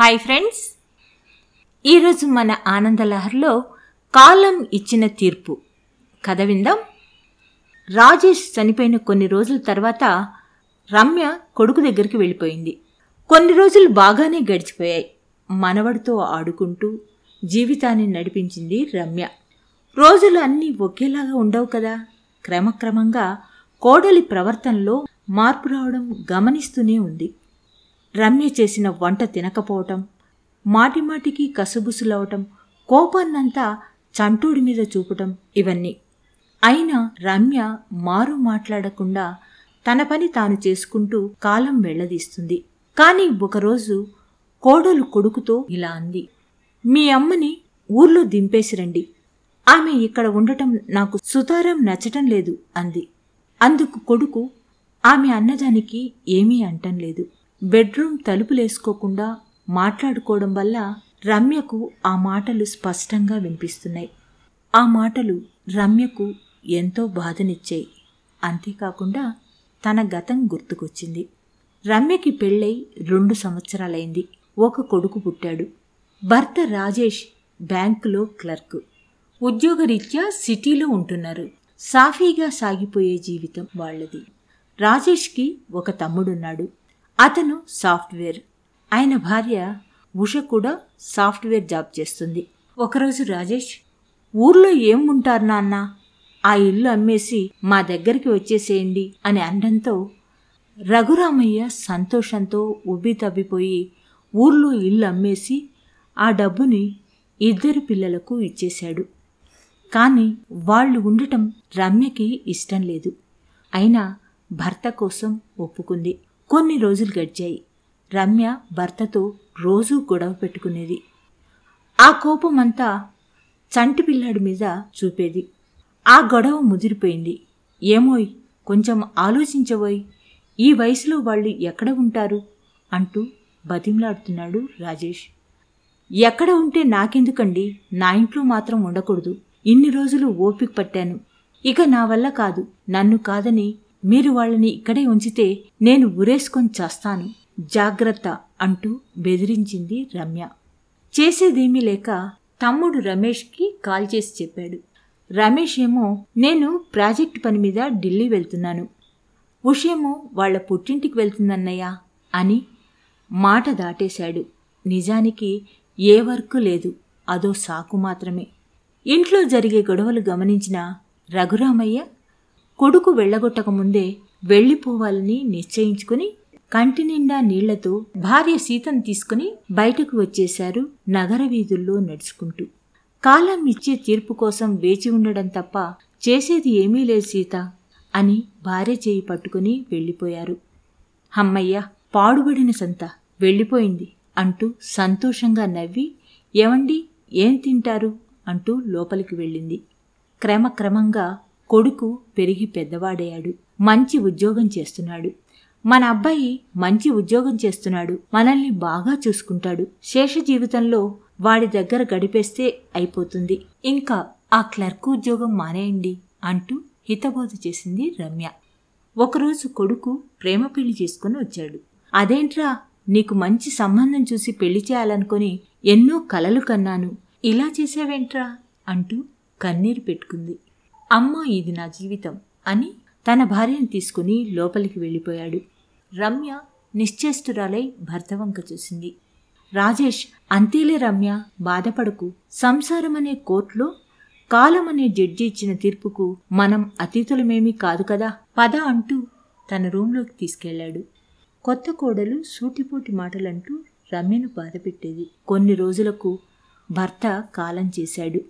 Hi friends ఈరోజు మన ఆనందలహర్లో కాలం ఇచ్చిన తీర్పు. కథ విందాం. రాజేష్ చనిపోయిన కొన్ని రోజుల తర్వాత రమ్య కొడుకు దగ్గరికి వెళ్ళిపోయింది. కొన్ని రోజులు బాగానే గడిచిపోయాయి. మనవడితో ఆడుకుంటూ జీవితాన్ని నడిపించింది రమ్య. రోజులు అన్నీ ఒకేలాగా ఉండవు కదా? క్రమక్రమంగా కోడలి ప్రవర్తనలో మార్పు రావడం గమనిస్తూనే ఉంది. రమ్య చేసిన వంట తినకపోవటం మాటిమాటికి కసుబుసులవటం కోపాన్నంతా చంటూడి మీద చూపటం ఇవన్నీ. అయినా రమ్య మారు మాట్లాడకుండా తన పని తాను చేసుకుంటూ కాలం వెళ్ళదీస్తుంది కాని ఒకరోజు కోడలు కొడుకుతో ఇలా అంది. మీ అమ్మని ఊర్లో దింపేసిరండి ఆమె ఇక్కడ ఉండటం నాకు సుతారం నచ్చటం లేదు అంది. అందుకు కొడుకు ఆమె అన్నదానికి ఏమీ అంటం లేదు బెడ్రూమ్ తలుపులేసుకోకుండా మాట్లాడుకోవడం వల్ల రమ్యకు ఆ మాటలు స్పష్టంగా వినిపిస్తున్నాయి. ఆ మాటలు రమ్యకు ఎంతో బాధనిచ్చాయి. అంతేకాకుండా తన గతం గుర్తుకొచ్చింది. రమ్యకి పెళ్ళై రెండు సంవత్సరాలైంది. ఒక కొడుకు పుట్టాడు. భర్త రాజేష్ బ్యాంకులో క్లర్క్. ఉద్యోగరీత్యా సిటీలో ఉంటున్నారు. సాఫీగా సాగిపోయే జీవితం వాళ్ళది. రాజేష్కి ఒక తమ్ముడున్నాడు. అతను సాఫ్ట్వేర్. ఆయన భార్య ఉష కూడా సాఫ్ట్వేర్ జాబ్ చేస్తుంది. ఒకరోజు రాజేష్ ఊర్లో ఏం ఉంటారు నాన్న? ఆ ఇల్లు అమ్మేసి మా దగ్గరికి వచ్చేసేయండి అని అనడంతో రఘురామయ్య సంతోషంతో ఉబ్బి తబ్బిపోయి ఊర్లో ఇల్లు అమ్మేసి ఆ డబ్బుని ఇద్దరు పిల్లలకు ఇచ్చేశాడు. కానీ వాళ్ళు ఉండటం రమ్యకి ఇష్టం లేదు. అయినా భర్త కోసం ఒప్పుకుంది. కొన్ని రోజులు గడిచాయి. రమ్య భర్తతో రోజూ గొడవ పెట్టుకునేది. ఆ కోపమంతా చంటి పిల్లాడి మీద చూపేది. ఆ గొడవ ముదిరిపోయింది. ఏమోయ్ కొంచెం ఆలోచించబోయ్. ఈ వయసులో వాళ్ళు ఎక్కడ ఉంటారు? అంటూ బతిమలాడుతున్నాడు రాజేష్. ఎక్కడ ఉంటే నాకెందుకండి? నా ఇంట్లో మాత్రం ఉండకూడదు. ఇన్ని రోజులు ఓపిక పట్టాను. ఇక నా వల్ల కాదు. నన్ను కాదని మీరు వాళ్ళని ఇక్కడే ఉంచితే నేను ఉరేసుకొని చేస్తాను. జాగ్రత్త అంటూ బెదిరించింది రమ్య. చేసేదేమీ లేక తమ్ముడు రమేష్కి కాల్ చేసి చెప్పాడు. రమేష్ ఏమో నేను ప్రాజెక్ట్ పని మీద ఢిల్లీ వెళ్తున్నాను. ఉషేమో వాళ్ళ పుట్టింటికి వెళ్తుందన్నయ్యా అని మాట దాటేశాడు. నిజానికి ఏ వర్క్ లేదు అదో సాకు మాత్రమే. ఇంట్లో జరిగే గొడవలు గమనించిన రఘురామయ్య కొడుకు వెళ్ళగొట్టకముందే వెళ్ళిపోవాలని నిశ్చయించుకుని కంటి నిండా నీళ్ళతో భార్య సీతను తీసుకుని బయటకు వచ్చేశారు నగర వీధుల్లో నడుచుకుంటూ. కాలం ఇచ్చే తీర్పు కోసం వేచి ఉండడం తప్ప చేసేది ఏమీ లేదు సీత అని భార్య చేయి పట్టుకుని వెళ్ళిపోయారు. హమ్మయ్య పాడుబడిన సంత వెళ్ళిపోయింది అంటూ సంతోషంగా నవ్వి ఏమండి ఏం తింటారు? అంటూ లోపలికి వెళ్ళింది. క్రమక్రమంగా కొడుకు పెరిగి పెద్దవాడయ్యాడు. మంచి ఉద్యోగం చేస్తున్నాడు. మన అబ్బాయి మంచి ఉద్యోగం చేస్తున్నాడు. మనల్ని బాగా చూసుకుంటాడు. శేష జీవితంలో వాడి దగ్గర గడిపేస్తే అయిపోతుంది. ఇంకా ఆ క్లర్క్ ఉద్యోగం మానేయండి అంటూ హితబోధ చేసింది రమ్య. ఒకరోజు కొడుకు ప్రేమ పెళ్ళి చేసుకుని వచ్చాడు. అదేంట్రా నీకు మంచి సంబంధం చూసి పెళ్ళి చేయాలనుకుని ఎన్నో కలలు కన్నాను. ఇలా చేసావేంట్రా? అంటూ కన్నీరు పెట్టుకుంది. అమ్మో ఇది నా జీవితం అని తన భార్యను తీసుకుని లోపలికి వెళ్ళిపోయాడు. రమ్య నిశ్చేష్టురాలై భర్త వంక చూసింది. రాజేష్ అంతేలే రమ్య బాధపడకు. సంసారమనే కోర్టులో కాలమనే జడ్జి ఇచ్చిన తీర్పుకు మనం అతీతులమేమీ కాదు కదా? పద అంటూ తన రూంలోకి తీసుకెళ్ళాడు కొత్త కోడలు సూటిపోటి మాటలంటూ రమ్యను బాధపెట్టేది. కొన్ని రోజులకు భర్త కాలం చేశాడు.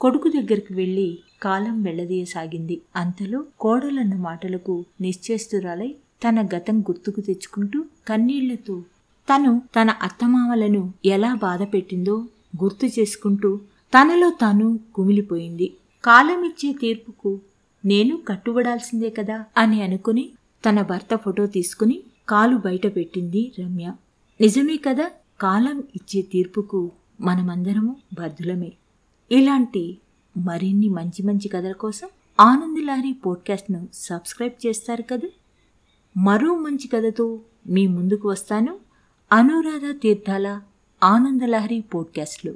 కొడుకు దగ్గరికి వెళ్ళి కాలం వెళ్ళదీయసాగింది. అంతలో కోడలన్న మాటలకు నిశ్చేస్తురాలై తన గతం గుర్తుకు తెచ్చుకుంటూ కన్నీళ్ళతో తను తన అత్తమామలను ఎలా బాధ పెట్టిందో గుర్తు చేసుకుంటూ తనలో తాను కుమిలిపోయింది. కాలమిచ్చే తీర్పుకు నేను కట్టుబడాల్సిందే కదా అని అనుకుని తన భర్త ఫోటో తీసుకుని కాలు బయట పెట్టింది రమ్య. నిజమే కదా కాలం ఇచ్చే తీర్పుకు మనమందరము బద్దులమే ఇలాంటి మరిన్ని మంచి మంచి కథల కోసం ఆనందిలారి పోడ్కాస్ట్ను సబ్స్క్రైబ్ చేస్తారు కదా? మరో మంచి కథతో మీ ముందుకు వస్తాను. అనురాధ తీర్థాల ఆనందలహరి పోడ్కాస్ట్లు.